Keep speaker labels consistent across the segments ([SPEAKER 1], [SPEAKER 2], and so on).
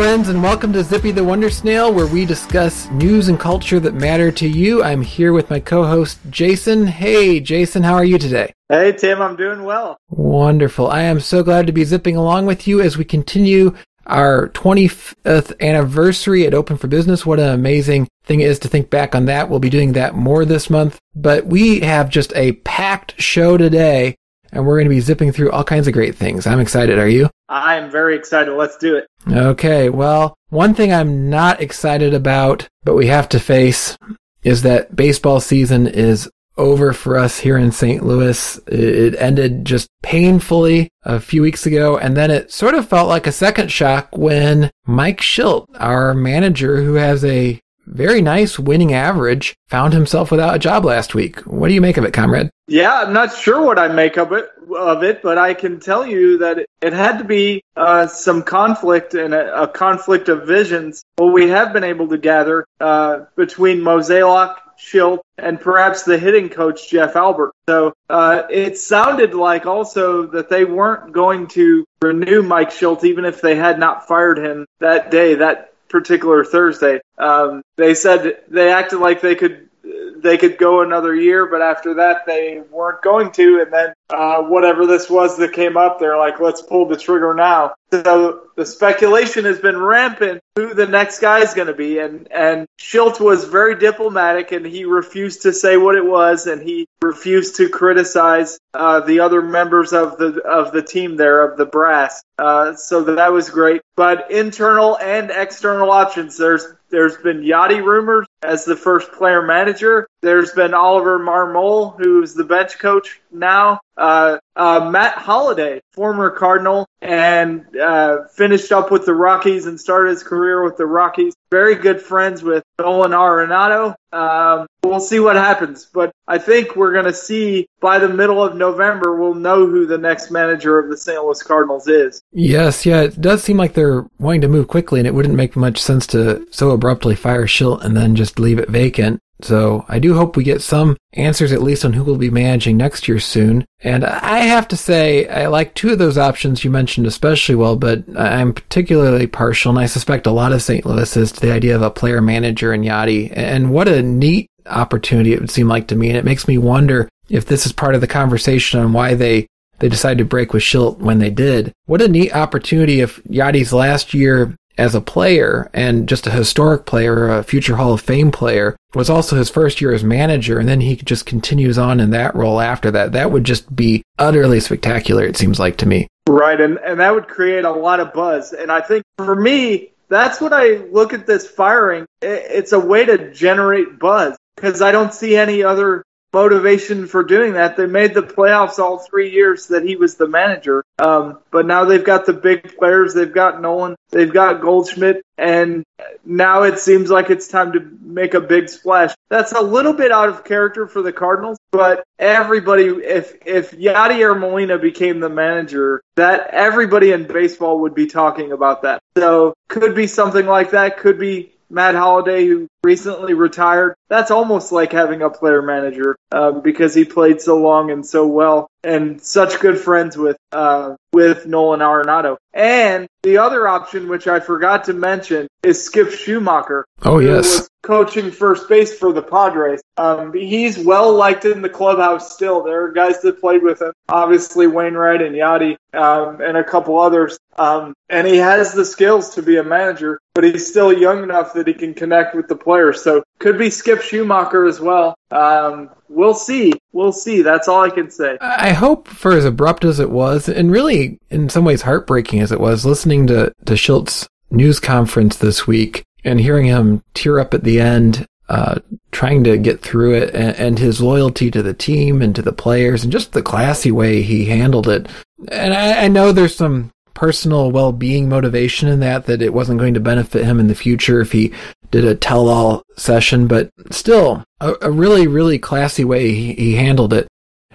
[SPEAKER 1] Friends, and welcome to Zippy the Wonder Snail, where we discuss news and culture that matter to you. I'm here with my co host, Jason. Hey, Jason, how are you today?
[SPEAKER 2] Hey, Tim, I'm doing well.
[SPEAKER 1] Wonderful. I am so glad to be zipping along with you as we continue our 25th anniversary at Open for Business. What an amazing thing it is to think back on that. We'll be doing that more this month, but we have just a packed show today and we're going to be zipping through all kinds of great things. I'm excited. Are you?
[SPEAKER 2] I am very excited. Let's do it.
[SPEAKER 1] Okay. Well, one thing I'm not excited about, but we have to face is that baseball season is over for us here in St. Louis. It ended just painfully a few weeks ago, and then it sort of felt like a second shock when Mike Shildt, our manager who has a very nice winning average, found himself without a job last week. What do you make of it, comrade?
[SPEAKER 2] Yeah, I'm not sure what I make of it, of it, but I can tell you that it, had to be uh, some conflict and a, a, conflict of visions. What we have been able to gather uh, between Mozeliak, Shildt, and perhaps the hitting coach Jeff Albert. So uh, it sounded like also that they weren't going to renew Mike Shildt even if they had not fired him that day. That particular Thursday. Um, they said they acted like they could they could go another year, but after that they weren't going to. And then uh, whatever this was that came up, they're like, let's pull the trigger now. So the speculation has been rampant who the next guy is going to be, and and Shildt was very diplomatic, and he refused to say what it was, and he refused to criticize uh, the other members of the of the team there of the brass. Uh, so that was great. But internal and external options, there's there's been Yadi rumors as the first player manager. There's been Oliver Marmol, who's the bench coach now. Uh, uh, Matt Holliday, former Cardinal, and uh, finished up with the Rockies and started his career with the Rockies. Very good friends with Nolan Arenado. Um, we'll see what happens, but I think we're going to see by the middle of November, we'll know who the next manager of the St. Louis Cardinals is.
[SPEAKER 1] Yes, yeah, it does seem like they're wanting to move quickly, and it wouldn't make much sense to so abruptly fire Shildt and then just leave it vacant. So I do hope we get some answers at least on who will be managing next year soon. And I have to say, I like two of those options you mentioned especially well, but I'm particularly partial, and I suspect a lot of St. Louis is to the idea of a player manager in Yadi. And what a neat opportunity it would seem like to me. And it makes me wonder if this is part of the conversation on why they they decided to break with Shildt when they did. What a neat opportunity if Yadi's last year as a player and just a historic player, a future Hall of Fame player, was also his first year as manager, and then he just continues on in that role after that. That would just be utterly spectacular, it seems like to me.
[SPEAKER 2] Right, and, and that would create a lot of buzz. And I think for me, that's what I look at this firing. It's a way to generate buzz because I don't see any other motivation for doing that. They made the playoffs all three years that he was the manager. Um, but now they've got the big players. They've got Nolan. They've got Goldschmidt. And now it seems like it's time to make a big splash. That's a little bit out of character for the Cardinals, but everybody, if, if Yadier Molina became the manager, that everybody in baseball would be talking about that. So could be something like that. Could be Matt Holliday, who recently retired. That's almost like having a player manager um, because he played so long and so well, and such good friends with uh, with Nolan Arenado. And the other option, which I forgot to mention, is Skip Schumaker.
[SPEAKER 1] Oh yes,
[SPEAKER 2] coaching first base for the Padres. Um, he's well liked in the clubhouse still. There are guys that played with him, obviously Wainwright and Yadi, um, and a couple others. Um, and he has the skills to be a manager, but he's still young enough that he can connect with the players. So could be Skip Schumaker as well. Um, we'll see. We'll see. That's all I can say.
[SPEAKER 1] I hope for as abrupt as it was, and really in some ways heartbreaking as it was, listening to, to Shildt's news conference this week and hearing him tear up at the end, uh, trying to get through it and, and, his loyalty to the team and to the players and just the classy way he handled it. And I, I know there's some personal well-being motivation in that, that it wasn't going to benefit him in the future if he did a tell-all session, but still a, a really, really classy way he, he handled it.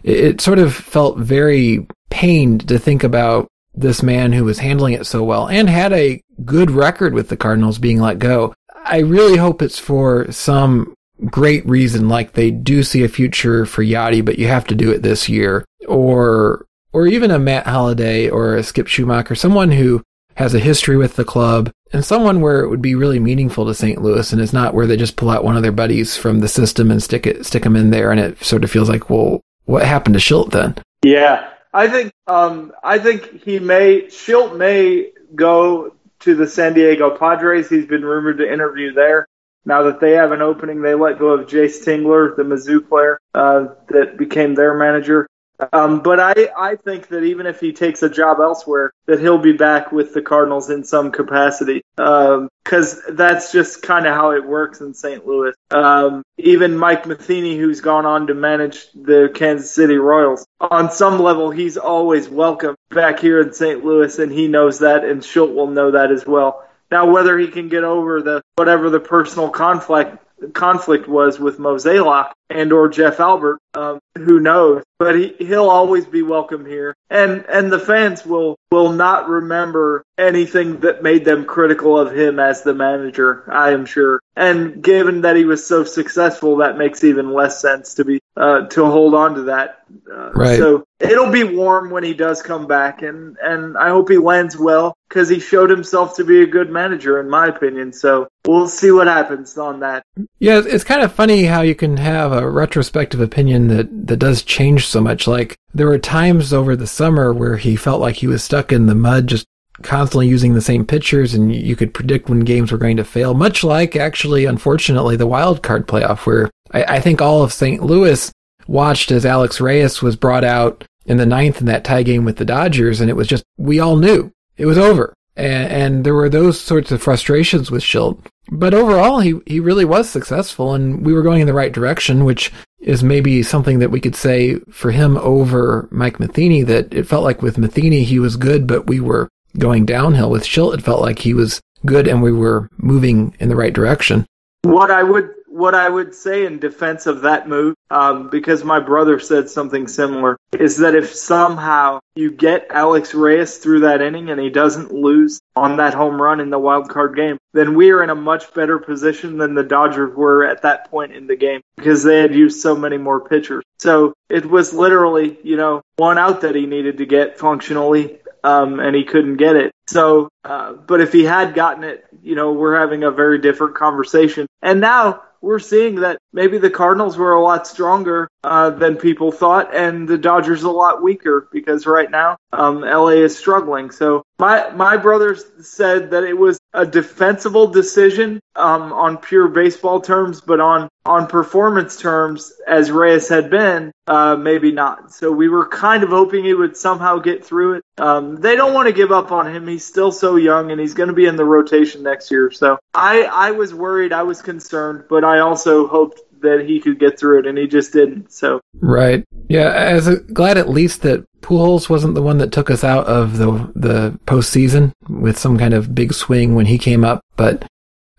[SPEAKER 1] it. It sort of felt very pained to think about this man who was handling it so well and had a good record with the Cardinals being let go. I really hope it's for some great reason, like they do see a future for Yadi, but you have to do it this year, or or even a Matt Holliday or a Skip Schumaker, someone who has a history with the club and someone where it would be really meaningful to St. Louis and it's not where they just pull out one of their buddies from the system and stick it, stick them in there. And it sort of feels like, well, what happened to Shildt then?
[SPEAKER 2] Yeah. I think, um, I think he may, Shildt may go to the San Diego Padres. He's been rumored to interview there. Now that they have an opening, they let go of Jayce Tingler, the Mizzou player uh, that became their manager. Um, but I, I think that even if he takes a job elsewhere, that he'll be back with the Cardinals in some capacity. Because um, that's just kind of how it works in St. Louis. Um, even Mike Matheny, who's gone on to manage the Kansas City Royals, on some level, he's always welcome back here in St. Louis, and he knows that, and Shildt will know that as well. Now, whether he can get over the whatever the personal conflict conflict was with Mozeliak and or Jeff Albert, um, who knows? But he, he'll always be welcome here, and and the fans will will not remember anything that made them critical of him as the manager. I am sure. And given that he was so successful, that makes even less sense to be uh, to hold on to that. Uh,
[SPEAKER 1] right.
[SPEAKER 2] So it'll be warm when he does come back, and and I hope he lands well because he showed himself to be a good manager, in my opinion. So we'll see what happens on that.
[SPEAKER 1] Yeah, it's kind of funny how you can have a retrospective opinion that that does change so much. Like there were times over the summer where he felt like he was stuck in the mud, just constantly using the same pitchers, and you could predict when games were going to fail. Much like, actually, unfortunately, the wild card playoff, where I, I think all of St. Louis watched as Alex Reyes was brought out in the ninth in that tie game with the Dodgers, and it was just we all knew it was over. And, and there were those sorts of frustrations with Shildt. But overall, he, he really was successful and we were going in the right direction, which is maybe something that we could say for him over Mike Matheny, that it felt like with Matheny, he was good, but we were going downhill. With Shildt, it felt like he was good and we were moving in the right direction.
[SPEAKER 2] What I would what I would say in defense of that move, um, because my brother said something similar, is that if somehow you get Alex Reyes through that inning and he doesn't lose on that home run in the wild card game, then we are in a much better position than the Dodgers were at that point in the game because they had used so many more pitchers. So it was literally, you know, one out that he needed to get functionally um, and he couldn't get it. So, uh, but if he had gotten it, you know, we're having a very different conversation. And now we're seeing that maybe the Cardinals were a lot stronger uh, than people thought, and the Dodgers a lot weaker because right now um, LA is struggling. So my my brothers said that it was a defensible decision um, on pure baseball terms, but on on performance terms, as Reyes had been, uh, maybe not. So we were kind of hoping he would somehow get through it. Um, they don't want to give up on him. He's still so young, and he's going to be in the rotation next year. So I I was worried, I was concerned, but I also hoped that he could get through it, and he just didn't. So
[SPEAKER 1] right, yeah. As a, glad at least that Pujols wasn't the one that took us out of the the postseason with some kind of big swing when he came up. But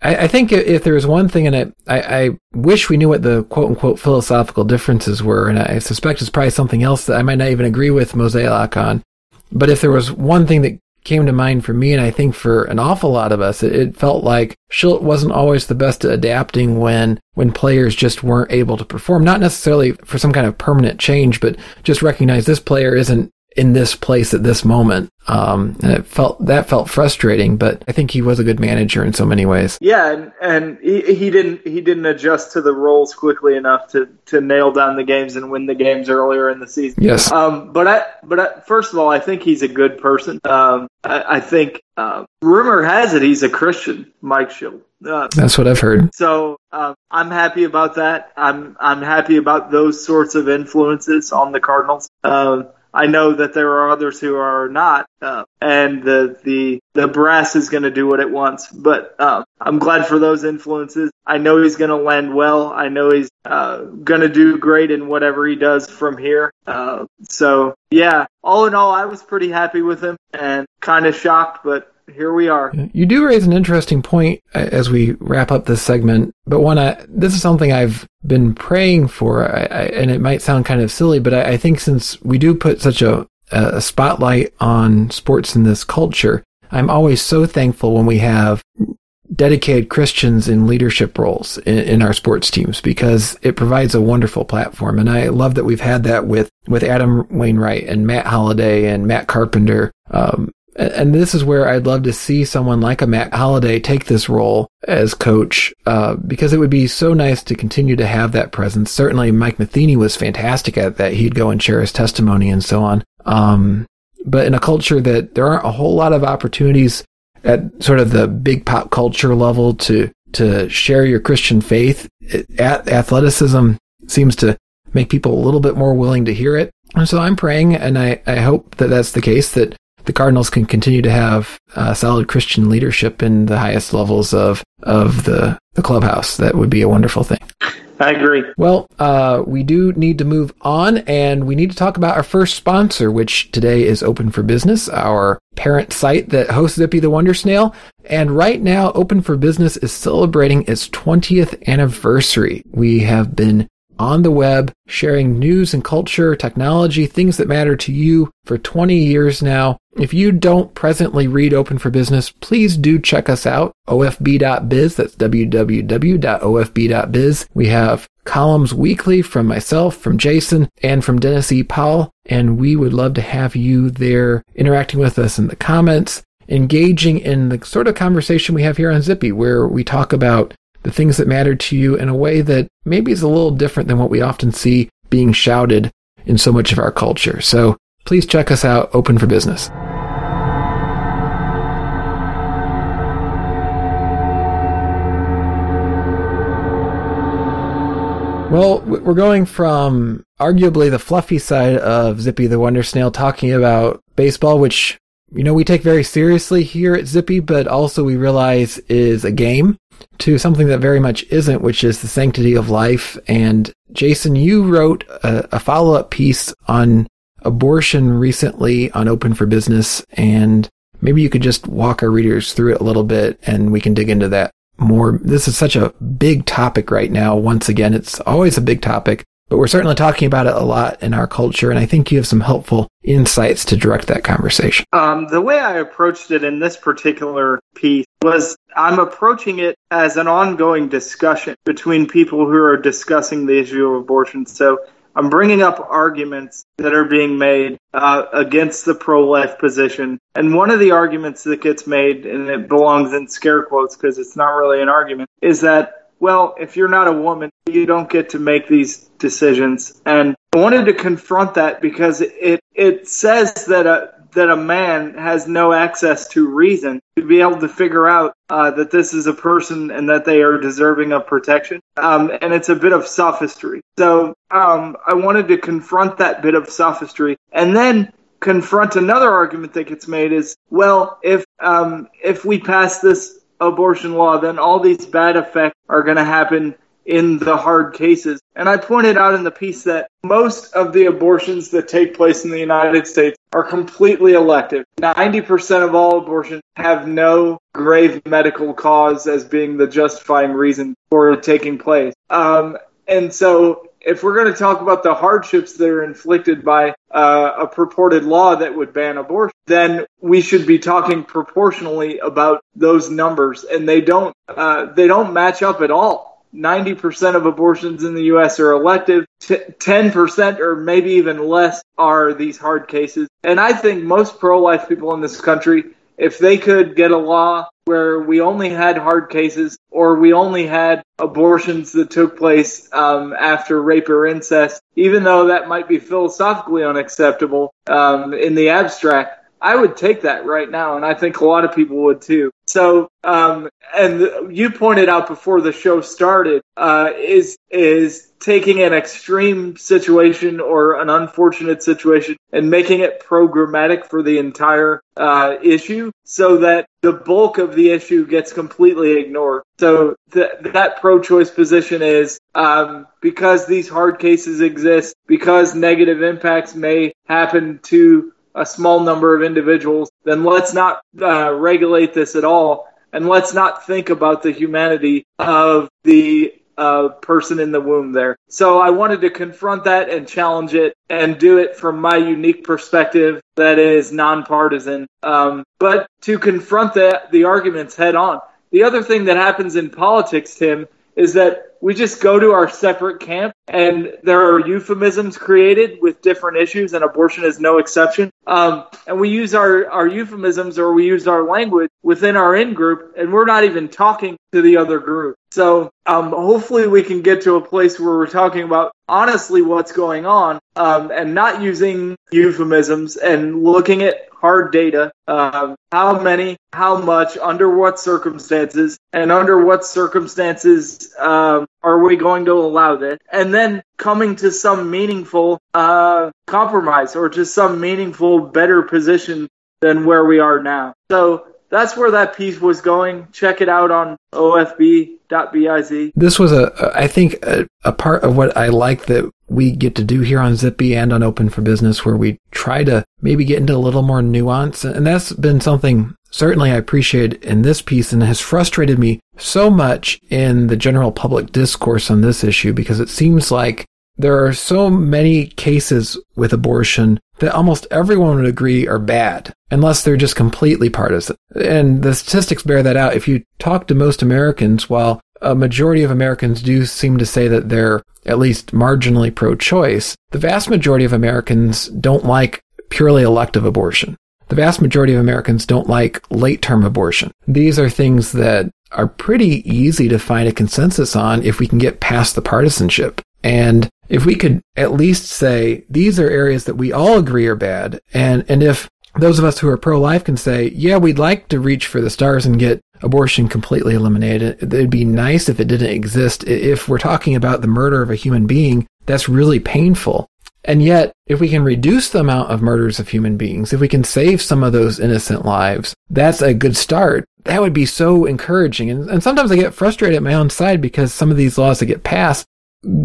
[SPEAKER 1] I, I think if there was one thing, and I, I, wish we knew what the quote unquote philosophical differences were, and I suspect it's probably something else that I might not even agree with Mozeliak on. But if there was one thing that came to mind for me, and I think for an awful lot of us, it, it felt like Shildt wasn't always the best at adapting when when players just weren't able to perform. Not necessarily for some kind of permanent change, but just recognize this player isn't in this place at this moment. Um, and it felt that felt frustrating, but I think he was a good manager in so many ways.
[SPEAKER 2] Yeah, and, and he, he didn't he didn't adjust to the roles quickly enough to, to nail down the games and win the games earlier in the season.
[SPEAKER 1] Yes.
[SPEAKER 2] Um, but I but I, first of all, I think he's a good person. Um, I, I think uh, rumor has it he's a Christian, Mike Shildt.
[SPEAKER 1] Uh, That's what I've heard.
[SPEAKER 2] So uh, I'm happy about that. I'm I'm happy about those sorts of influences on the Cardinals. Uh, I know that there are others who are not, uh, and the the the brass is going to do what it wants. But uh, I'm glad for those influences. I know he's going to land well. I know he's uh, going to do great in whatever he does from here. Uh, so yeah, all in all, I was pretty happy with him and kind of shocked, but here we are.
[SPEAKER 1] You do raise an interesting point uh, as we wrap up this segment, but one, I, this is something I've been praying for, I, I, and it might sound kind of silly, but I, think since we do put such a, a spotlight on sports in this culture, I'm always so thankful when we have dedicated Christians in leadership roles in, in, our sports teams because it provides a wonderful platform. And I love that we've had that with, with Adam Wainwright and Matt Holliday and Matt Carpenter. Um, and this is where I'd love to see someone like a Matt Holliday take this role as coach, uh, because it would be so nice to continue to have that presence. Certainly, Mike Matheny was fantastic at that. He'd go and share his testimony and so on. Um, but in a culture that there aren't a whole lot of opportunities at sort of the big pop culture level to to share your Christian faith, at athleticism seems to make people a little bit more willing to hear it. And so I'm praying, and I, I hope that that's the case, that the Cardinals can continue to have uh, solid Christian leadership in the highest levels of of the the clubhouse. That would be a wonderful thing.
[SPEAKER 2] I agree.
[SPEAKER 1] Well, uh, we do need to move on, and we need to talk about our first sponsor, which today is Open for Business, our parent site that hosts Zippy the Wonder Snail. And right now, Open for Business is celebrating its 20th anniversary. We have been on the web, sharing news and culture, technology, things that matter to you for 20 years now. If you don't presently read Open for Business, please do check us out, ofb.biz. That's www.ofb.biz. We have columns weekly from myself, from Jason, and from Dennis E. Powell, and we would love to have you there interacting with us in the comments, engaging in the sort of conversation we have here on Zippy, where we talk about the things that matter to you in a way that maybe is a little different than what we often see being shouted in so much of our culture. So please check us out, Open for Business. Well, we're going from arguably the fluffy side of Zippy the Wonder Snail talking about baseball, which, you know, we take very seriously here at Zippy, but also we realize is a game to something that very much isn't, which is the sanctity of life. And Jason, you wrote a, a follow up piece on abortion recently on Open for Business, and maybe you could just walk our readers through it a little bit and we can dig into that more. This is such a big topic right now. Once again, it's always a big topic, but we're certainly talking about it a lot in our culture. And I think you have some helpful insights to direct that conversation.
[SPEAKER 2] Um, the way I approached it in this particular piece was I'm approaching it as an ongoing discussion between people who are discussing the issue of abortion. So I'm bringing up arguments that are being made uh, against the pro-life position. And one of the arguments that gets made, and it belongs in scare quotes because it's not really an argument, is that well, if you're not a woman, you don't get to make these decisions. And I wanted to confront that because it it says that a that a man has no access to reason to be able to figure out uh, that this is a person and that they are deserving of protection. Um, and it's a bit of sophistry. So um, I wanted to confront that bit of sophistry and then confront another argument that gets made is well if um, if we pass this abortion law then all these bad effects are going to happen in the hard cases. And I pointed out in the piece that most of the abortions that take place in the United States are completely elective. 90% of all abortions have no grave medical cause as being the justifying reason for taking place. Um, and so if we're going to talk about the hardships that are inflicted by uh, a purported law that would ban abortion, then we should be talking proportionally about those numbers, and they don't uh, they don't match up at all. 90% of abortions in the U.S. are elective. T- 10% or maybe even less are these hard cases. And I think most pro-life people in this country, if they could get a law where we only had hard cases or we only had abortions that took place um, after rape or incest, even though that might be philosophically unacceptable um, in the abstract, I would take that right now, and I think a lot of people would too. So, um, and you pointed out before the show started, uh, is is taking an extreme situation or an unfortunate situation and making it programmatic for the entire uh, issue, so that the bulk of the issue gets completely ignored. So th- that pro-choice position is um, because these hard cases exist, because negative impacts may happen to a small number of individuals, then let's not uh, regulate this at all. And let's not think about the humanity of the uh, person in the womb there. So I wanted to confront that and challenge it and do it from my unique perspective that is nonpartisan. Um, but to confront the, the arguments head on. The other thing that happens in politics, Tim, is that we just go to our separate camp and there are euphemisms created with different issues and abortion is no exception. Um, and we use our, our euphemisms or we use our language within our in group, and we're not even talking to the other group. So um, hopefully we can get to a place where we're talking about honestly what's going on um, and not using euphemisms and looking at hard data. Um, how many, how much, under what circumstances, and under what circumstances um, are we going to allow this? And then coming to some meaningful uh, compromise or to some meaningful, better position than where we are now. So that's where that piece was going. Check it out on ofb.biz.
[SPEAKER 1] This was a, I think, a, a, part of what I like that we get to do here on Zippy and on Open for Business, where we try to maybe get into a little more nuance. And that's been something certainly I appreciate in this piece and has frustrated me so much in the general public discourse on this issue because it seems like there are so many cases with abortion that almost everyone would agree are bad, unless they're just completely partisan. And the statistics bear that out. If you talk to most Americans, while a majority of Americans do seem to say that they're at least marginally pro-choice, the vast majority of Americans don't like purely elective abortion. The vast majority of Americans don't like late-term abortion. These are things that are pretty easy to find a consensus on if we can get past the partisanship. And if we could at least say these are areas that we all agree are bad, and, and if those of us who are pro-life can say, yeah, we'd like to reach for the stars and get abortion completely eliminated. It'd be nice if it didn't exist. If we're talking about the murder of a human being, that's really painful. And yet, if we can reduce the amount of murders of human beings, if we can save some of those innocent lives, that's a good start. That would be so encouraging. And, and sometimes I get frustrated at my own side because some of these laws that get passed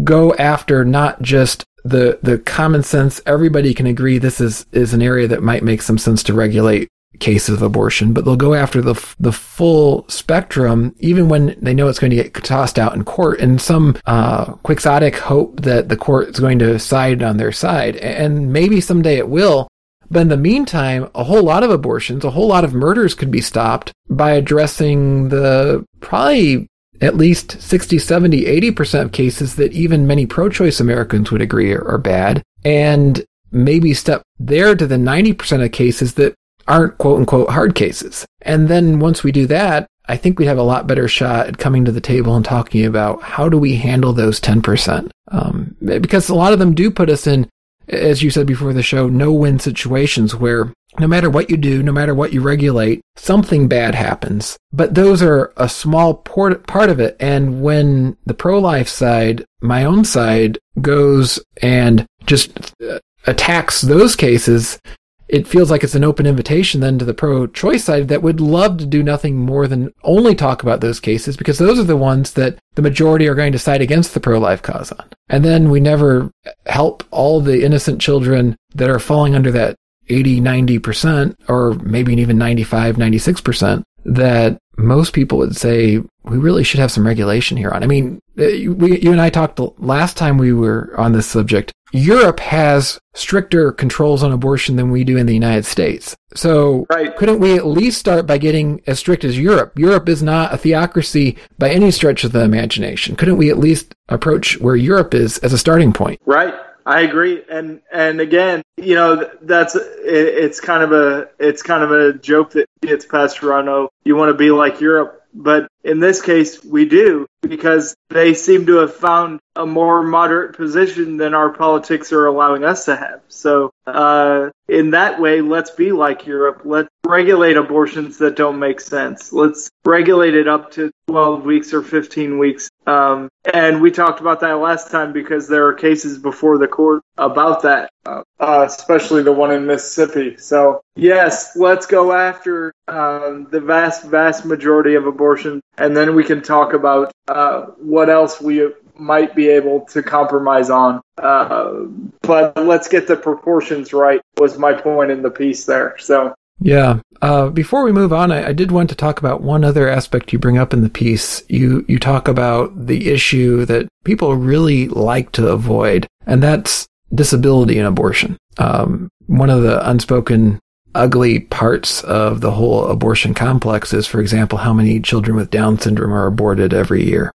[SPEAKER 1] go after not just the the common sense. Everybody can agree this is is an area that might make some sense to regulate cases of abortion but they'll go after the the full spectrum even when they know it's going to get tossed out in court in some uh, quixotic hope that the court is going to side on their side. And maybe someday it will. But in the meantime, a whole lot of abortions, a whole lot of murders could be stopped by addressing the probably at least 60, 70, 80% of cases that even many pro-choice Americans would agree are, are bad. And maybe step there to the 90% of cases that aren't quote unquote hard cases. And then once we do that, I think we have a lot better shot at coming to the table and talking about how do we handle those 10%. Um, because a lot of them do put us in, as you said before the show, no-win situations where no matter what you do, no matter what you regulate, something bad happens. But those are a small part of it. And when the pro-life side, my own side, goes and just uh, attacks those cases, it feels like it's an open invitation then to the pro-choice side that would love to do nothing more than only talk about those cases because those are the ones that the majority are going to side against the pro-life cause on. And then we never help all the innocent children that are falling under that 80, 90%, or maybe even 95, 96%, that most people would say we really should have some regulation here on. I mean, uh, we, you and I talked the last time we were on this subject. Europe has stricter controls on abortion than we do in the United States. So right. couldn't we at least start by getting as strict as Europe? Europe is not a theocracy by any stretch of the imagination. Couldn't we at least approach where Europe is as a starting point?
[SPEAKER 2] Right. I agree, and and again, you know, that's it, it's kind of a it's kind of a joke that gets past around. Oh, you want to be like Europe, but in this case, we do because they seem to have found a more moderate position than our politics are allowing us to have. So, uh, in that way, let's be like Europe. Let's regulate abortions that don't make sense. Let's regulate it up to 12 weeks or 15 weeks. Um, and we talked about that last time because there are cases before the court about that, uh, especially the one in Mississippi. So, yes, let's go after um, the vast, vast majority of abortion and then we can talk about uh, what else we might be able to compromise on. Uh, but let's get the proportions right. Was my point in the piece there. So.
[SPEAKER 1] Yeah. Uh, before we move on, I, I, did want to talk about one other aspect you bring up in the piece. You you talk about the issue that people really like to avoid, and that's disability and abortion. Um, one of the unspoken ugly parts of the whole abortion complex is, for example, how many children with Down syndrome are aborted every year.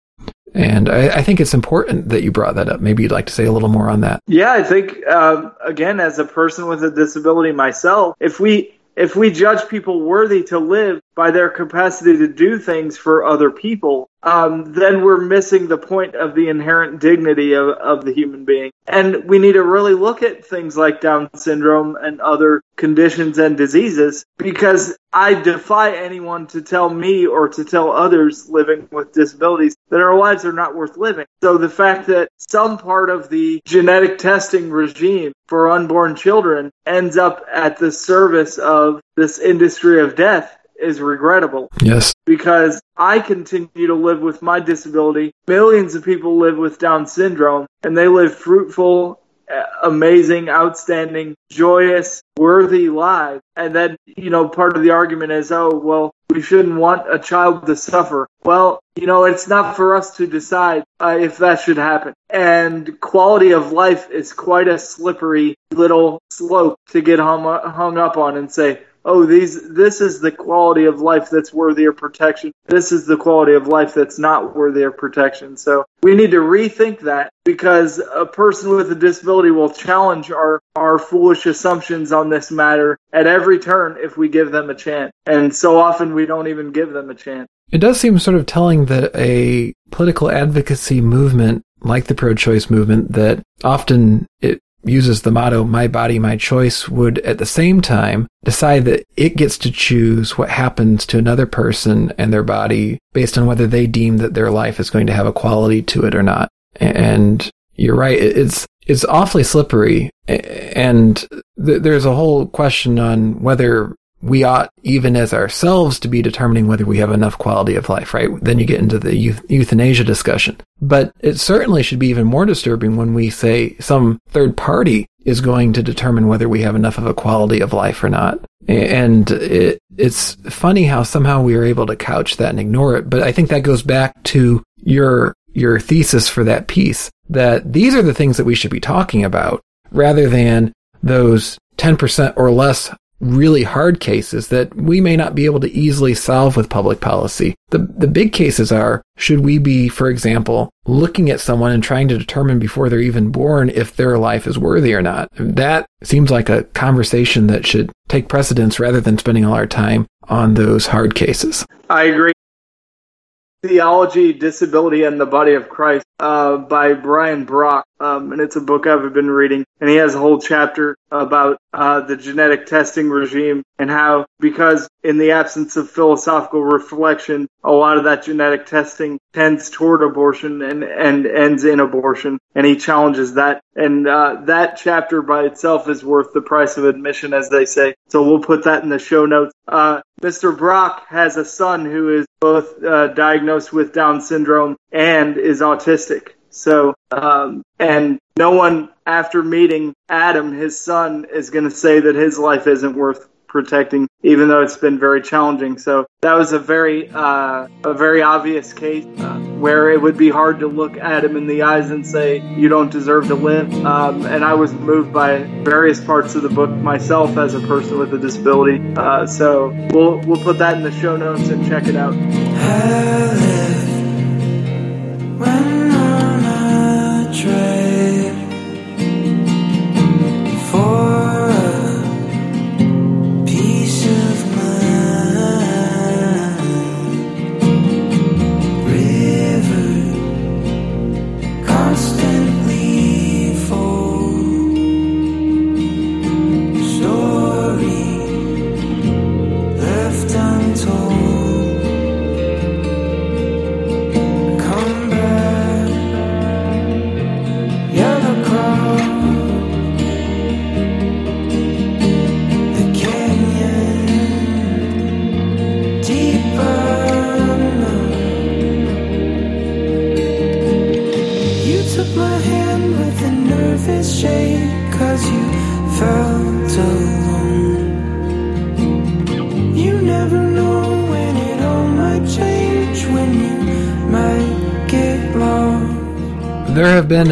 [SPEAKER 1] And I, I, think it's important that you brought that up. Maybe you'd like to say a little more on that.
[SPEAKER 2] Yeah, I think, um, again, as a person with a disability myself, if we if we judge people worthy to live by their capacity to do things for other people, um, then we're missing the point of the inherent dignity of, of the human being. And we need to really look at things like Down syndrome and other conditions and diseases because I defy anyone to tell me or to tell others living with disabilities that our lives are not worth living. So the fact that some part of the genetic testing regime for unborn children ends up at the service of this industry of death is regrettable.
[SPEAKER 1] Yes.
[SPEAKER 2] Because I continue to live with my disability. Millions of people live with Down syndrome and they live fruitful, amazing, outstanding, joyous, worthy lives. And then, you know, part of the argument is, oh, well, we shouldn't want a child to suffer. Well, you know, it's not for us to decide uh, if that should happen. And quality of life is quite a slippery little slope to get hung, hung up on and say, oh, these, this is the quality of life that's worthy of protection. This is the quality of life that's not worthy of protection. So we need to rethink that because a person with a disability will challenge our, our foolish assumptions on this matter at every turn if we give them a chance. And so often we don't even give them a chance.
[SPEAKER 1] It does seem sort of telling that a political advocacy movement like the pro-choice movement that often it uses the motto, my body, my choice, would at the same time decide that it gets to choose what happens to another person and their body based on whether they deem that their life is going to have a quality to it or not. And you're right. It's, it's awfully slippery. And th- there's a whole question on whether we ought, even as ourselves, to be determining whether we have enough quality of life, right? Then you get into the euthanasia discussion. But it certainly should be even more disturbing when we say some third party is going to determine whether we have enough of a quality of life or not. And it, it's funny how somehow we are able to couch that and ignore it. But I think that goes back to your, your thesis for that piece that these are the things that we should be talking about rather than those 10% or less really hard cases that we may not be able to easily solve with public policy. The, the big cases are, should we be, for example, looking at someone and trying to determine before they're even born if their life is worthy or not? That seems like a conversation that should take precedence rather than spending all our time on those hard cases.
[SPEAKER 2] I agree. Theology, Disability, and the Body of Christ uh, by Brian Brock. Um, and it's a book I've been reading. And he has a whole chapter about uh, the genetic testing regime and how, because in the absence of philosophical reflection, a lot of that genetic testing tends toward abortion and, and ends in abortion. And he challenges that. And uh, that chapter by itself is worth the price of admission, as they say. So we'll put that in the show notes. Uh, Mr. Brock has a son who is both uh, diagnosed with Down syndrome and is autistic. So, um, and no one after meeting Adam, his son, is going to say that his life isn't worth protecting, even though it's been very challenging. So that was a very, uh, a very obvious case uh, where it would be hard to look him in the eyes and say, you don't deserve to live. Um, and I was moved by various parts of the book myself as a person with a disability. Uh, so we'll, we'll put that in the show notes and check it out.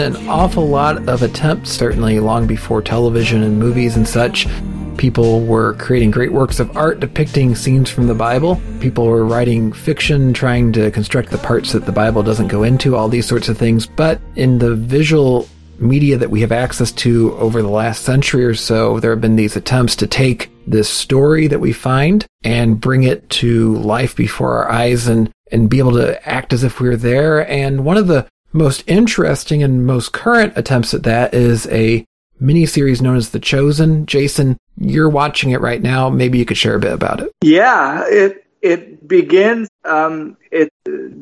[SPEAKER 1] An awful lot of attempts, certainly long before television and movies and such, People were creating great works of art depicting scenes from the Bible. People were writing fiction, trying to construct the parts that the Bible doesn't go into, all these sorts of things. But in the visual media that we have access to over the last century or so, there have been these attempts to take this story that we find and bring it to life before our eyes and, and be able to act as if we were there. And one of the most interesting and most current attempts at that is a miniseries known as The Chosen. Jason, you're watching it right now. Maybe you could share a bit about it.
[SPEAKER 2] Yeah, it it begins um, it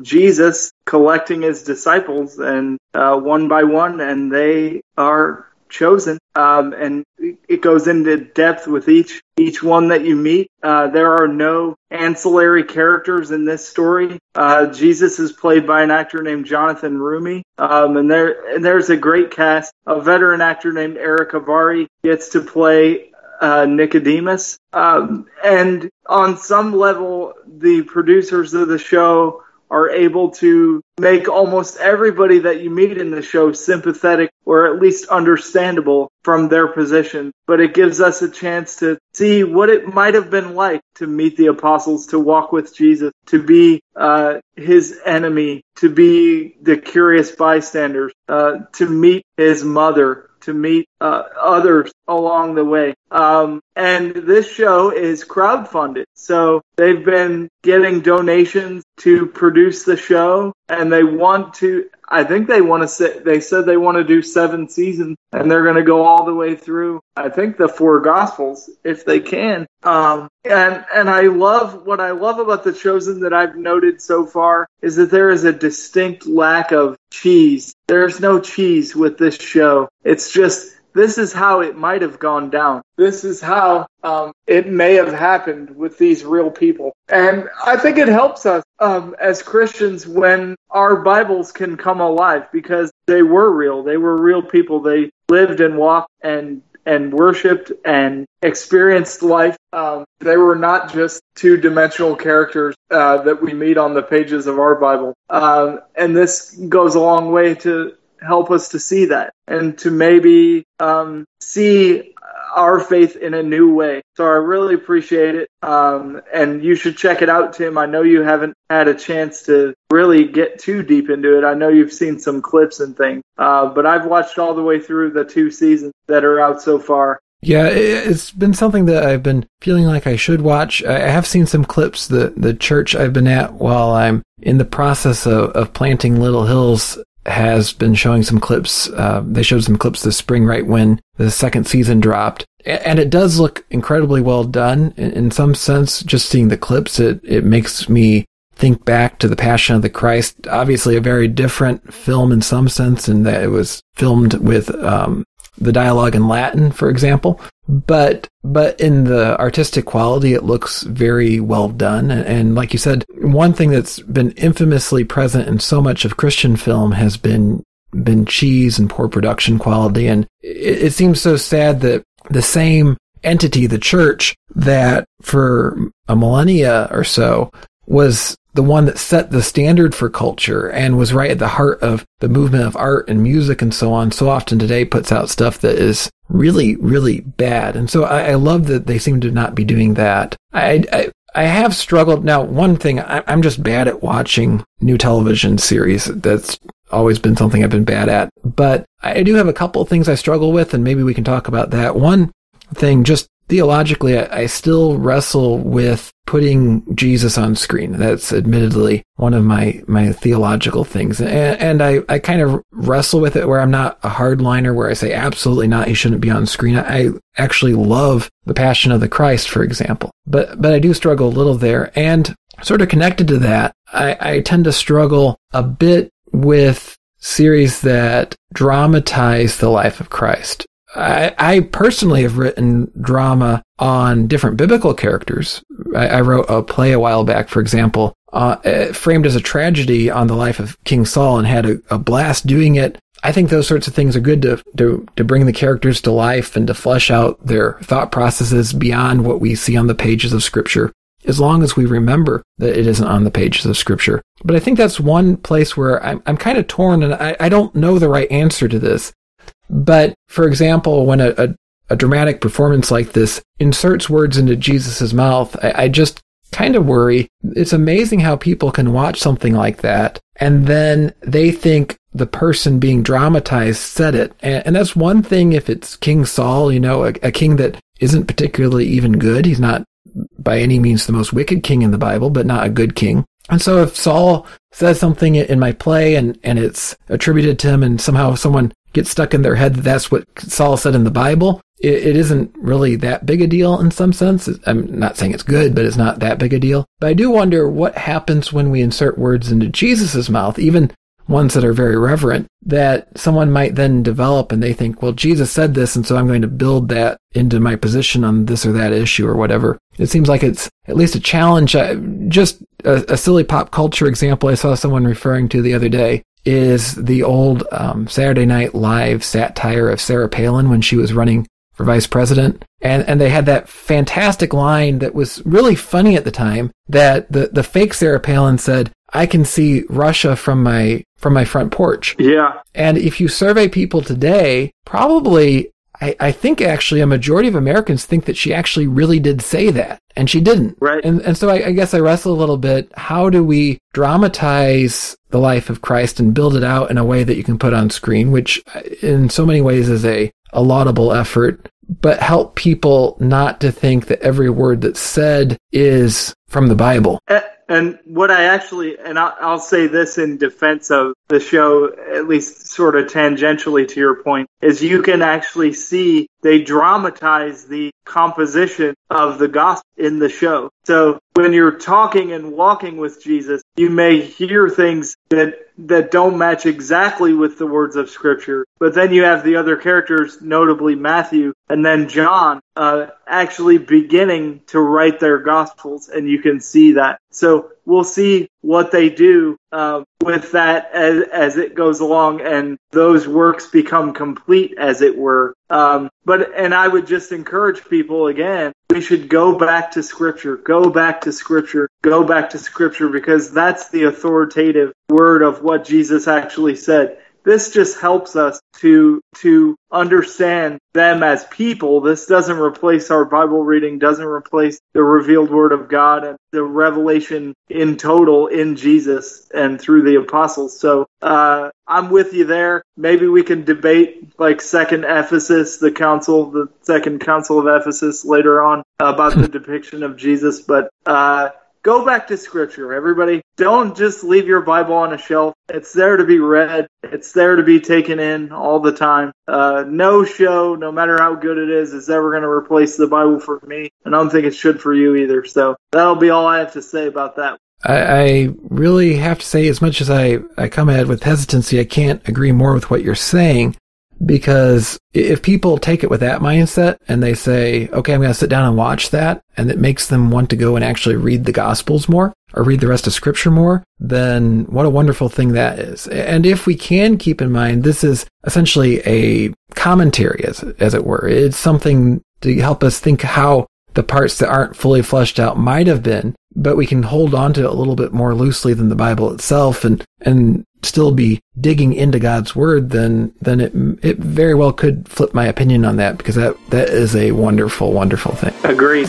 [SPEAKER 2] Jesus collecting his disciples and uh, one by one, and they are chosen. Um, and it goes into depth with each each one that you meet. Uh, there are no ancillary characters in this story. Uh, Jesus is played by an actor named Jonathan Roumie, um, and there and there's a great cast. A veteran actor named Erick Avari gets to play uh, Nicodemus. Um, and on some level, the producers of the show are able to make almost everybody that you meet in the show sympathetic or at least understandable from their position. But it gives us a chance to see what it might have been like to meet the apostles, to walk with Jesus, to be uh, his enemy, to be the curious bystanders, uh, to meet his mother, to meet uh, others along the way. Um, and this show is crowdfunded. So they've been getting donations to produce the show and they want to, I think they want to say, they said they want to do seven seasons and they're going to go all the way through, I think the four gospels if they can. Um, and, and I love what I love about the chosen that I've noted so far is that there is a distinct lack of cheese. There's no cheese with this show. It's just this is how it might have gone down. This is how um, it may have happened with these real people. And I think it helps us um, as Christians when our Bibles can come alive because they were real. They were real people. They lived and walked and and worshipped and experienced life. Um, they were not just two dimensional characters uh, that we meet on the pages of our Bible. Um, and this goes a long way to help us to see that and to maybe um, see our faith in a new way. So I really appreciate it. Um, and you should check it out, Tim. I know you haven't had a chance to really get too deep into it. I know you've seen some clips and things, uh, but I've watched all the way through the two seasons that are out so far.
[SPEAKER 1] Yeah, it's been something that I've been feeling like I should watch. I have seen some clips. The the church I've been at while I'm in the process of, of planting Little Hills has been showing some clips. Uh, they showed some clips this spring, right when the second season dropped, and it does look incredibly well done. In, some sense, just seeing the clips, it it makes me think back to the Passion of the Christ. Obviously, a very different film in some sense, in that it was filmed with um, the dialogue in Latin, for example. But, but in the artistic quality, it looks very well done. And, and like you said, one thing that's been infamously present in so much of Christian film has been, been cheese and poor production quality. And it, it seems so sad that the same entity, the church, that for a millennia or so was the one that set the standard for culture and was right at the heart of the movement of art and music and so on, so often today puts out stuff that is really, really bad. And so I, I love that they seem to not be doing that. I, I, I have struggled. Now, one thing, I, I'm just bad at watching new television series. That's always been something I've been bad at. But I do have a couple things I struggle with, and maybe we can talk about that. One thing, just theologically, I, I, still wrestle with putting Jesus on screen. That's admittedly one of my, my theological things. And, and I, I kind of wrestle with it where I'm not a hardliner where I say absolutely not, he shouldn't be on screen. I actually love the passion of the Christ, for example, but, but I do struggle a little there. And sort of connected to that, I, I tend to struggle a bit with series that dramatize the life of Christ. I, I, personally have written drama on different biblical characters. I, I wrote a play a while back, for example, uh, eh, framed as a tragedy on the life of King Saul and had a, a, blast doing it. I think those sorts of things are good to, to, to bring the characters to life and to flesh out their thought processes beyond what we see on the pages of scripture, as long as we remember that it isn't on the pages of scripture. But I think that's one place where I'm, I'm kind of torn and I, I don't know the right answer to this. But for example, when a, a, a dramatic performance like this inserts words into Jesus' mouth, I, I just kind of worry. It's amazing how people can watch something like that and then they think the person being dramatized said it. And, and that's one thing if it's King Saul, you know, a, a king that isn't particularly even good. He's not by any means the most wicked king in the Bible, but not a good king. And so if Saul says something in my play and, and it's attributed to him and somehow someone gets stuck in their head that that's what Saul said in the Bible, it, it isn't really that big a deal in some sense. I'm not saying it's good, but it's not that big a deal. But I do wonder what happens when we insert words into Jesus' mouth, even ones that are very reverent, that someone might then develop and they think, well, Jesus said this, and so I'm going to build that into my position on this or that issue or whatever. It seems like it's at least a challenge. Just a, a silly pop culture example I saw someone referring to the other day is the old um, Saturday Night Live satire of Sarah Palin when she was running for vice president. And, and they had that fantastic line that was really funny at the time that the, the fake Sarah Palin said, I can see Russia from my from my front porch.
[SPEAKER 2] Yeah.
[SPEAKER 1] And if you survey people today, probably I, I think actually a majority of Americans think that she actually really did say that. And she didn't.
[SPEAKER 2] Right.
[SPEAKER 1] And and so I, I guess I wrestle a little bit. How do we dramatize the life of Christ and build it out in a way that you can put on screen, which in so many ways is a, a laudable effort, but help people not to think that every word that's said is from the Bible.
[SPEAKER 2] Uh, And what I actually, and I'll, I'll, say this in defense of the show, at least sort of tangentially to your point, is you can actually see they dramatize the composition of the gospel in the show. So when you're talking and walking with Jesus, you may hear things that that don't match exactly with the words of scripture. But then you have the other characters, notably Matthew and then John, uh, actually beginning to write their gospels, and you can see that. So we'll see what they do uh, with that as, as it goes along and those works become complete as it were. Um, but and i would just encourage people again we should go back to scripture go back to scripture go back to scripture because that's the authoritative word of what jesus actually said this just helps us to to understand them as people. This doesn't replace our Bible reading, doesn't replace the revealed word of God and the revelation in total in Jesus and through the apostles. So uh, I'm with you there. Maybe we can debate like second Ephesus, the council, the second council of Ephesus later on about the depiction of Jesus, but uh, go back to scripture, everybody. Don't just leave your Bible on a shelf. It's there to be read. It's there to be taken in all the time. Uh, no show, no matter how good it is, is ever going to replace the Bible for me. And I don't think it should for you either. So that'll be all I have to say about that.
[SPEAKER 1] I, really have to say, as much as I, I come at it with hesitancy, I can't agree more with what you're saying because if people take it with that mindset and they say, okay, I'm going to sit down and watch that, and it makes them want to go and actually read the Gospels more or read the rest of Scripture more, then what a wonderful thing that is. And if we can keep in mind, this is essentially a commentary, as, as it were. It's something to help us think how the parts that aren't fully fleshed out might have been, but we can hold on to it a little bit more loosely than the Bible itself and, and still be digging into God's word, then, then it, it very well could flip my opinion on that because that, that is a wonderful, wonderful thing.
[SPEAKER 2] Agreed.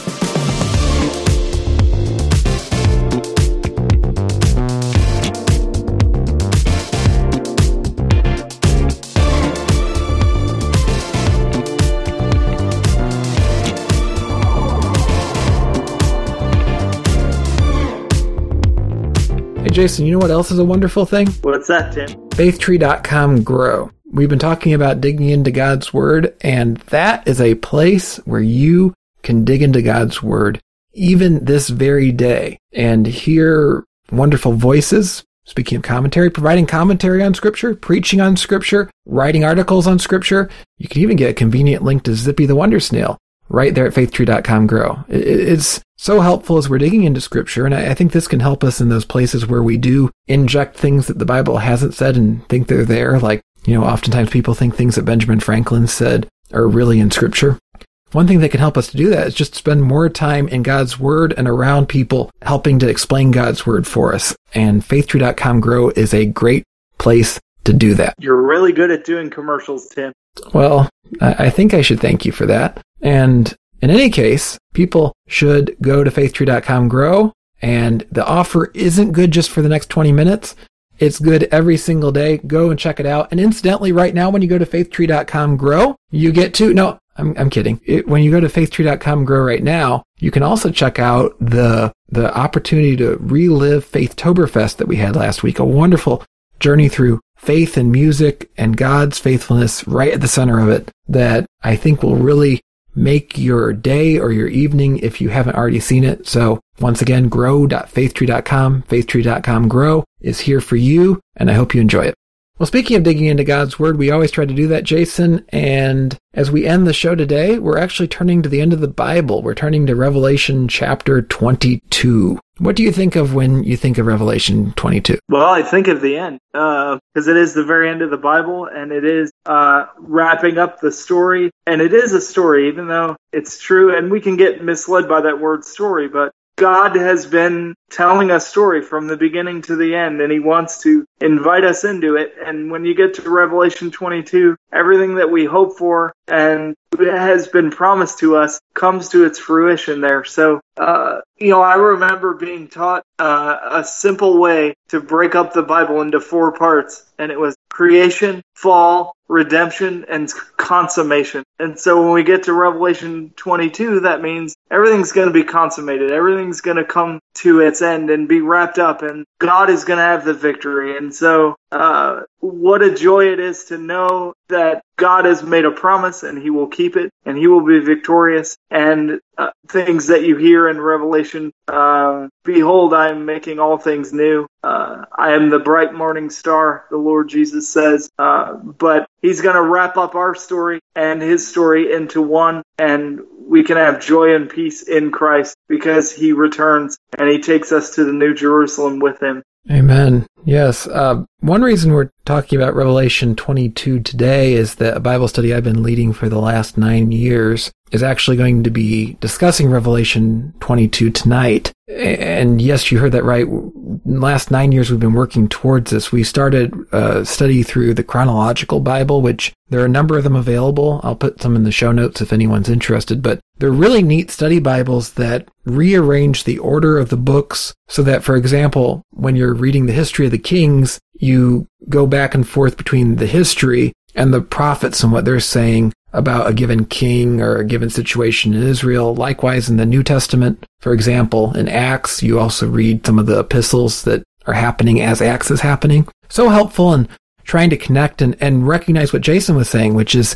[SPEAKER 1] Jason, you know what else is a wonderful thing?
[SPEAKER 2] What's that, Tim?
[SPEAKER 1] Faithtree.com Grow. We've been talking about digging into God's Word, and that is a place where you can dig into God's Word even this very day and hear wonderful voices. Speaking of commentary, providing commentary on Scripture, preaching on Scripture, writing articles on Scripture. You can even get a convenient link to Zippy the Wonder Snail right there at faithtree.com grow. It's so helpful as we're digging into scripture. And I, think this can help us in those places where we do inject things that the Bible hasn't said and think they're there. Like, you know, oftentimes people think things that Benjamin Franklin said are really in scripture. One thing that can help us to do that is just spend more time in God's Word and around people helping to explain God's Word for us. And faithtree.com grow is a great place to do that.
[SPEAKER 2] You're really good at doing commercials, Tim.
[SPEAKER 1] Well, I, think I should thank you for that. And in any case, people should go to faithtree.com grow. And the offer isn't good just for the next 20 minutes. It's good every single day. Go and check it out. And incidentally, right now, when you go to faithtree.com grow, you get to, no, I'm, I'm kidding. It, when you go to faithtree.com grow right now, you can also check out the, the opportunity to relive Faithtoberfest that we had last week. A wonderful journey through faith and music and God's faithfulness right at the center of it that I think will really make your day or your evening if you haven't already seen it. So once again, grow.faithtree.com, faithtree.com grow is here for you, and I hope you enjoy it. Well, speaking of digging into God's Word, we always try to do that, Jason. And as we end the show today, we're actually turning to the end of the Bible. We're turning to Revelation chapter 22. What do you think of when you think of Revelation 22?
[SPEAKER 2] Well, I think of the end because uh, it is the very end of the Bible and it is uh, wrapping up the story. And it is a story, even though it's true. And we can get misled by that word story, but God has been telling a story from the beginning to the end, and He wants to invite us into it. And when you get to Revelation 22, everything that we hope for and has been promised to us comes to its fruition there. So, uh, you know, I remember being taught uh, a simple way to break up the Bible into four parts, and it was creation, fall, redemption, and consummation. And so when we get to Revelation 22, that means everything's going to be consummated. Everything's going to come to its end and be wrapped up, and God is going to have the victory. And so, uh, what a joy it is to know that God has made a promise and he will keep it and he will be victorious. And uh, things that you hear in Revelation, uh, behold, I am making all things new. Uh, I am the bright morning star, the Lord Jesus says. Uh, but he's going to wrap up our story and his story into one and we can have joy and peace in Christ because he returns and he takes us to the new Jerusalem with him.
[SPEAKER 1] Amen. Yes. Uh, one reason we're talking about Revelation 22 today is that a Bible study I've been leading for the last nine years is actually going to be discussing Revelation 22 tonight. And yes, you heard that right. last nine years we've been working towards this. We started a study through the chronological Bible, which there are a number of them available. I'll put some in the show notes if anyone's interested, but they're really neat study Bibles that rearrange the order of the books so that, for example, when you're reading the history of the kings, you go back and forth between the history and the prophets and what they're saying about a given king or a given situation in Israel. Likewise, in the New Testament, for example, in Acts, you also read some of the epistles that are happening as Acts is happening. So helpful in trying to connect and, and recognize what Jason was saying, which is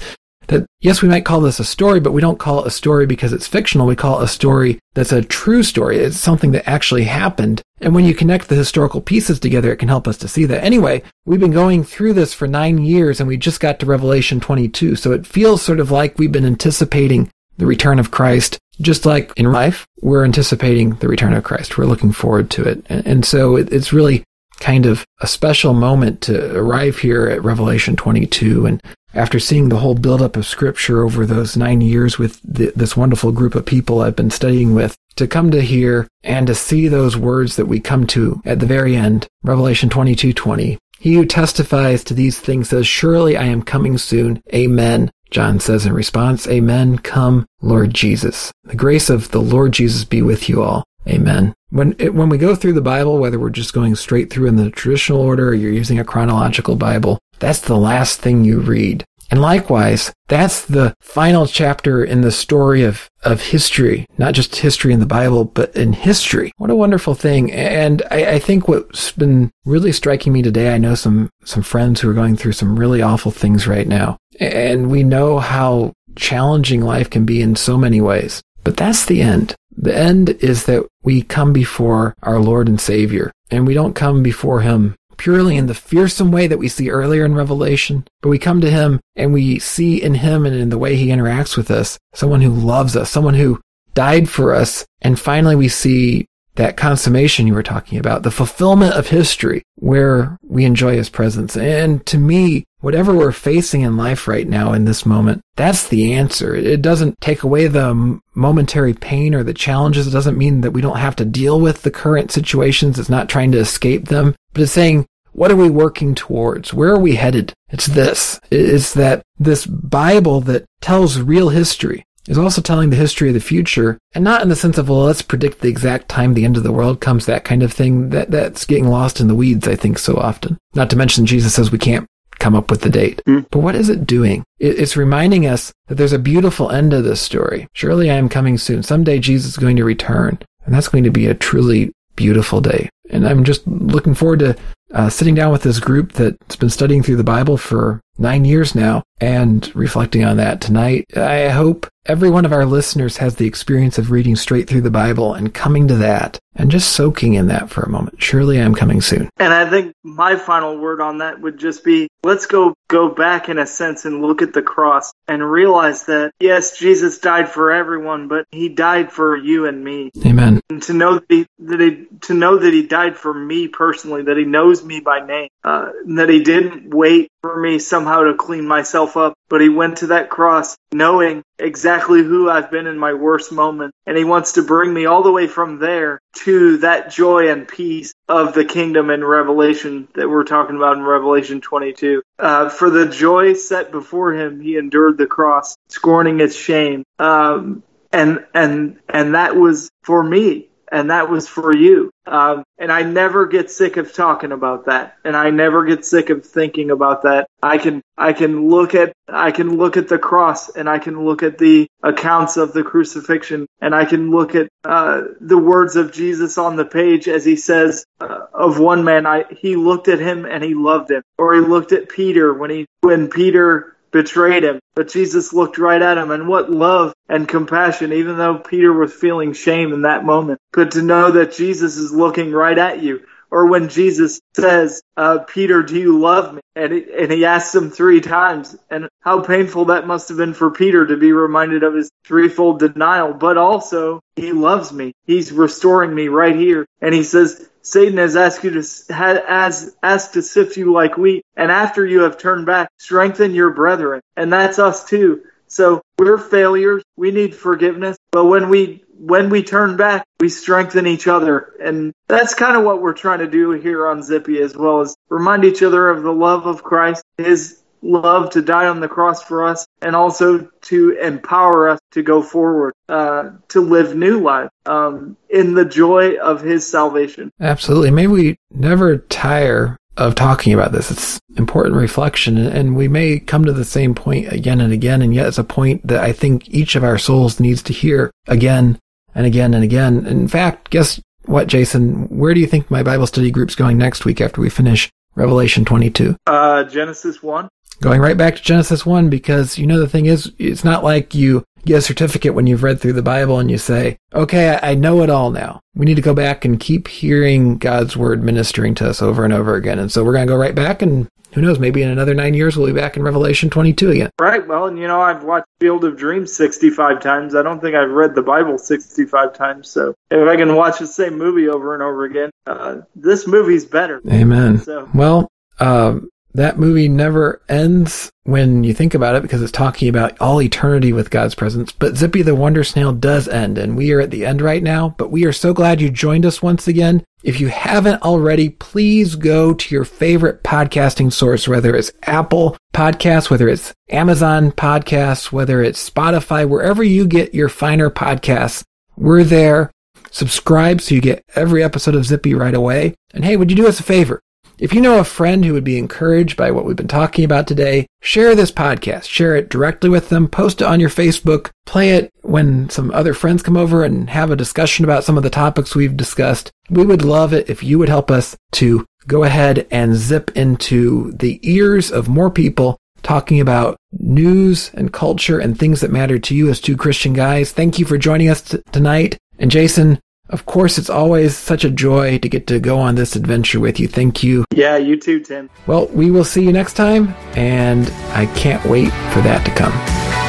[SPEAKER 1] that yes, we might call this a story, but we don't call it a story because it's fictional. We call it a story that's a true story. It's something that actually happened. And when you connect the historical pieces together, it can help us to see that. Anyway, we've been going through this for nine years and we just got to Revelation 22. So it feels sort of like we've been anticipating the return of Christ. Just like in life, we're anticipating the return of Christ. We're looking forward to it. And, and so it, it's really kind of a special moment to arrive here at Revelation 22 and after seeing the whole buildup of scripture over those nine years with the, this wonderful group of people I've been studying with, to come to here and to see those words that we come to at the very end, Revelation 22, 20. He who testifies to these things says, surely I am coming soon. Amen. John says in response, Amen. Come, Lord Jesus. The grace of the Lord Jesus be with you all. Amen. When it, when we go through the Bible, whether we're just going straight through in the traditional order or you're using a chronological Bible, that's the last thing you read. And likewise, that's the final chapter in the story of, of history, not just history in the Bible, but in history. What a wonderful thing. And I, I, think what's been really striking me today, I know some, some friends who are going through some really awful things right now. And we know how challenging life can be in so many ways. But that's the end. The end is that we come before our Lord and Savior, and we don't come before Him purely in the fearsome way that we see earlier in Revelation, but we come to Him and we see in Him and in the way He interacts with us someone who loves us, someone who died for us. And finally, we see that consummation you were talking about, the fulfillment of history where we enjoy his presence. And to me, whatever we're facing in life right now in this moment, that's the answer. It doesn't take away the momentary pain or the challenges. It doesn't mean that we don't have to deal with the current situations. It's not trying to escape them, but it's saying What are we working towards? Where are we headed? It's this. It's that this Bible that tells real history is also telling the history of the future, and not in the sense of, well, let's predict the exact time the end of the world comes, that kind of thing. That that's getting lost in the weeds, I think, so often. Not to mention Jesus says we can't come up with the date. Mm. But what is it doing? It's reminding us that there's a beautiful end to this story. Surely I am coming soon. Someday Jesus is going to return, and that's going to be a truly beautiful day. And I'm just looking forward to uh, sitting down with this group that's been studying through the Bible for nine years now and reflecting on that tonight. I hope every one of our listeners has the experience of reading straight through the Bible and coming to that and just soaking in that for a moment. Surely I'm coming soon.
[SPEAKER 2] And I think my final word on that would just be let's go go back in a sense and look at the cross and realize that yes, Jesus died for everyone, but he died for you and me.
[SPEAKER 1] Amen.
[SPEAKER 2] And to know that he, that he to know that he died for me personally, that he knows me by name, uh, that he didn't wait for me somehow to clean myself up, but he went to that cross knowing exactly who I've been in my worst moment. And he wants to bring me all the way from there to that joy and peace of the kingdom in Revelation that we're talking about in Revelation 22. Uh, for the joy set before him, he endured the cross, scorning its shame. Um, and, and, and that was for me and that was for you. Um, and I never get sick of talking about that, and I never get sick of thinking about that. I can I can look at I can look at the cross, and I can look at the accounts of the crucifixion, and I can look at uh, the words of Jesus on the page as he says uh, of one man, I he looked at him and he loved him, or he looked at Peter when he when Peter betrayed him. But Jesus looked right at him, and what love and compassion, even though Peter was feeling shame in that moment. But to know that Jesus is looking right at you. Or when Jesus says, uh, Peter, do you love me? And he, and he asks him three times. And how painful that must have been for Peter to be reminded of his threefold denial. But also, he loves me. He's restoring me right here. And he says, Satan has asked you to has asked to sift you like wheat, and after you have turned back, strengthen your brethren, and that's us too. So we're failures. We need forgiveness, but when we when we turn back, we strengthen each other, and that's kind of what we're trying to do here on Zippy as well as remind each other of the love of Christ, His love to die on the cross for us and also to empower us to go forward, uh, to live new life um, in the joy of his salvation.
[SPEAKER 1] Absolutely. May we never tire of talking about this. It's important reflection, and we may come to the same point again and again, and yet it's a point that I think each of our souls needs to hear again and again and again. In fact, guess what, Jason? Where do you think my Bible study group's going next week after we finish Revelation 22?
[SPEAKER 2] Uh, Genesis 1
[SPEAKER 1] going right back to Genesis 1 because, you know, the thing is, it's not like you get a certificate when you've read through the Bible and you say, okay, I, I know it all now. We need to go back and keep hearing God's word ministering to us over and over again. And so we're going to go right back and who knows, maybe in another nine years we'll be back in Revelation 22 again.
[SPEAKER 2] Right. Well, and you know, I've watched Field of Dreams 65 times. I don't think I've read the Bible 65 times. So if I can watch the same movie over and over again, uh, this movie's better.
[SPEAKER 1] Amen. So. Well, um, that movie never ends when you think about it because it's talking about all eternity with God's presence. But Zippy the Wonder Snail does end, and we are at the end right now. But we are so glad you joined us once again. If you haven't already, please go to your favorite podcasting source, whether it's Apple Podcasts, whether it's Amazon Podcasts, whether it's Spotify, wherever you get your finer podcasts. We're there. Subscribe so you get every episode of Zippy right away. And hey, would you do us a favor? If you know a friend who would be encouraged by what we've been talking about today, share this podcast. Share it directly with them. Post it on your Facebook. Play it when some other friends come over and have a discussion about some of the topics we've discussed. We would love it if you would help us to go ahead and zip into the ears of more people talking about news and culture and things that matter to you as two Christian guys. Thank you for joining us t- tonight. And Jason, of course, it's always such a joy to get to go on this adventure with you. Thank you.
[SPEAKER 2] Yeah, you too, Tim.
[SPEAKER 1] Well, we will see you next time, and I can't wait for that to come.